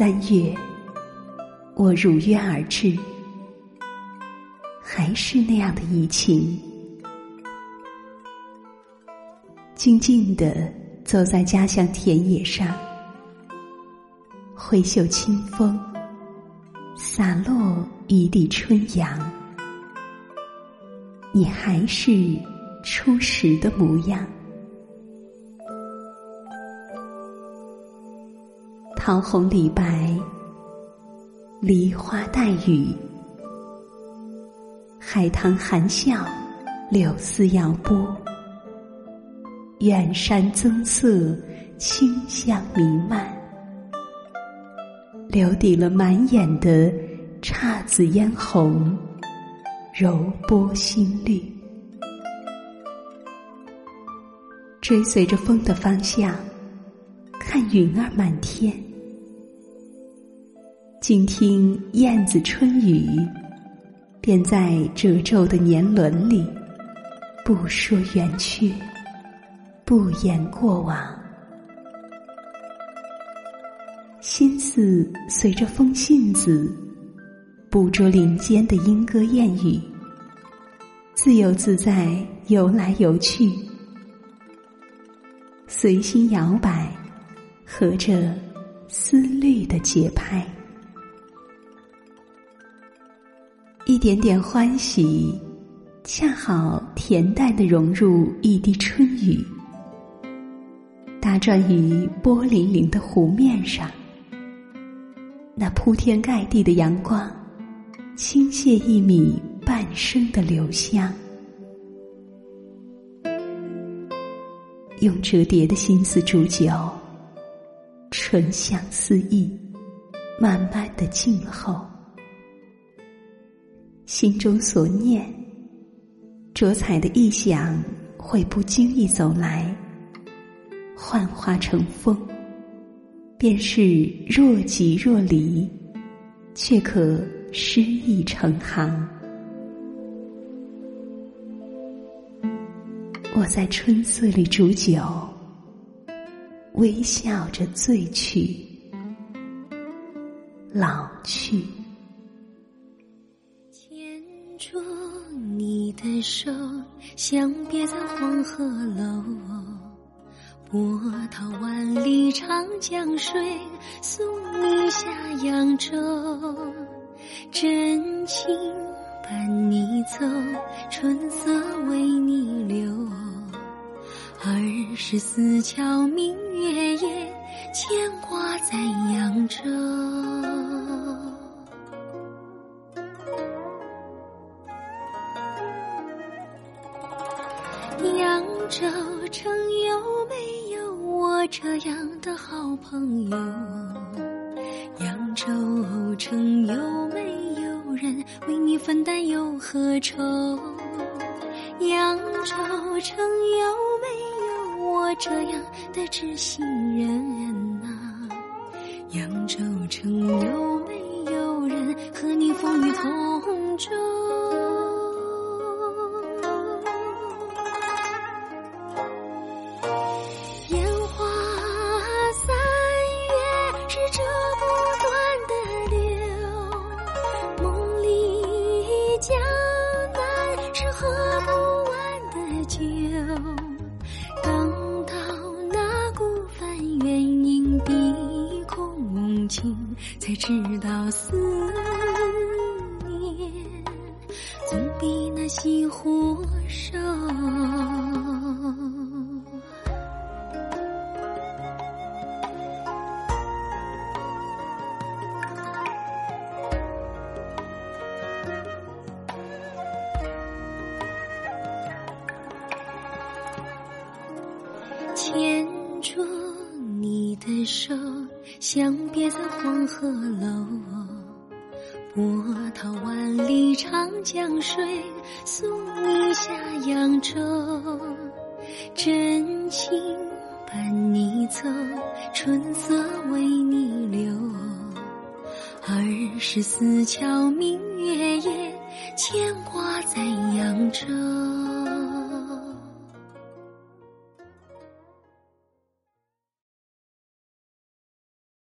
三月，我如约而至，还是那样的怡情，静静的走在家乡田野上，挥袖清风，洒落一地春阳，你还是初时的模样。桃红李白，梨花带雨，海棠含笑，柳丝摇波，远山增色，清香弥漫，留底了满眼的姹紫嫣红，柔波新绿，追随着风的方向，看云儿满天。静听燕子春语，便在褶皱的年轮里，不说圆缺，不言过往，心思随着风信子，捕捉林间的莺歌燕语，自由自在游来游去，随心摇摆，合着思虑的节拍。一点点欢喜，恰好恬淡的融入一滴春雨，打转于波粼粼的湖面上。那铺天盖地的阳光，倾泻一米半生的留香，用折叠的心思煮酒，醇香四溢，慢慢的静候。心中所念，着彩的意想会不经意走来，幻化成风，便是若即若离，却可诗意成行。我在春色里煮酒，微笑着醉去，老去。你的手，相别在黄鹤楼。波涛万里长江水，送你下扬州。真情伴你走，春色为你留。二十四桥明月夜，牵挂在扬州。扬州城有没有我这样的好朋友？扬州城有没有人为你分担忧和愁？扬州城有没有我这样的知心人情才知道思念总比那西湖瘦。牵住你的手。相别在黄鹤楼，波涛万里长江水，送你下扬州。真情伴你走，春色为你留。二十四桥明月夜，牵挂在扬州。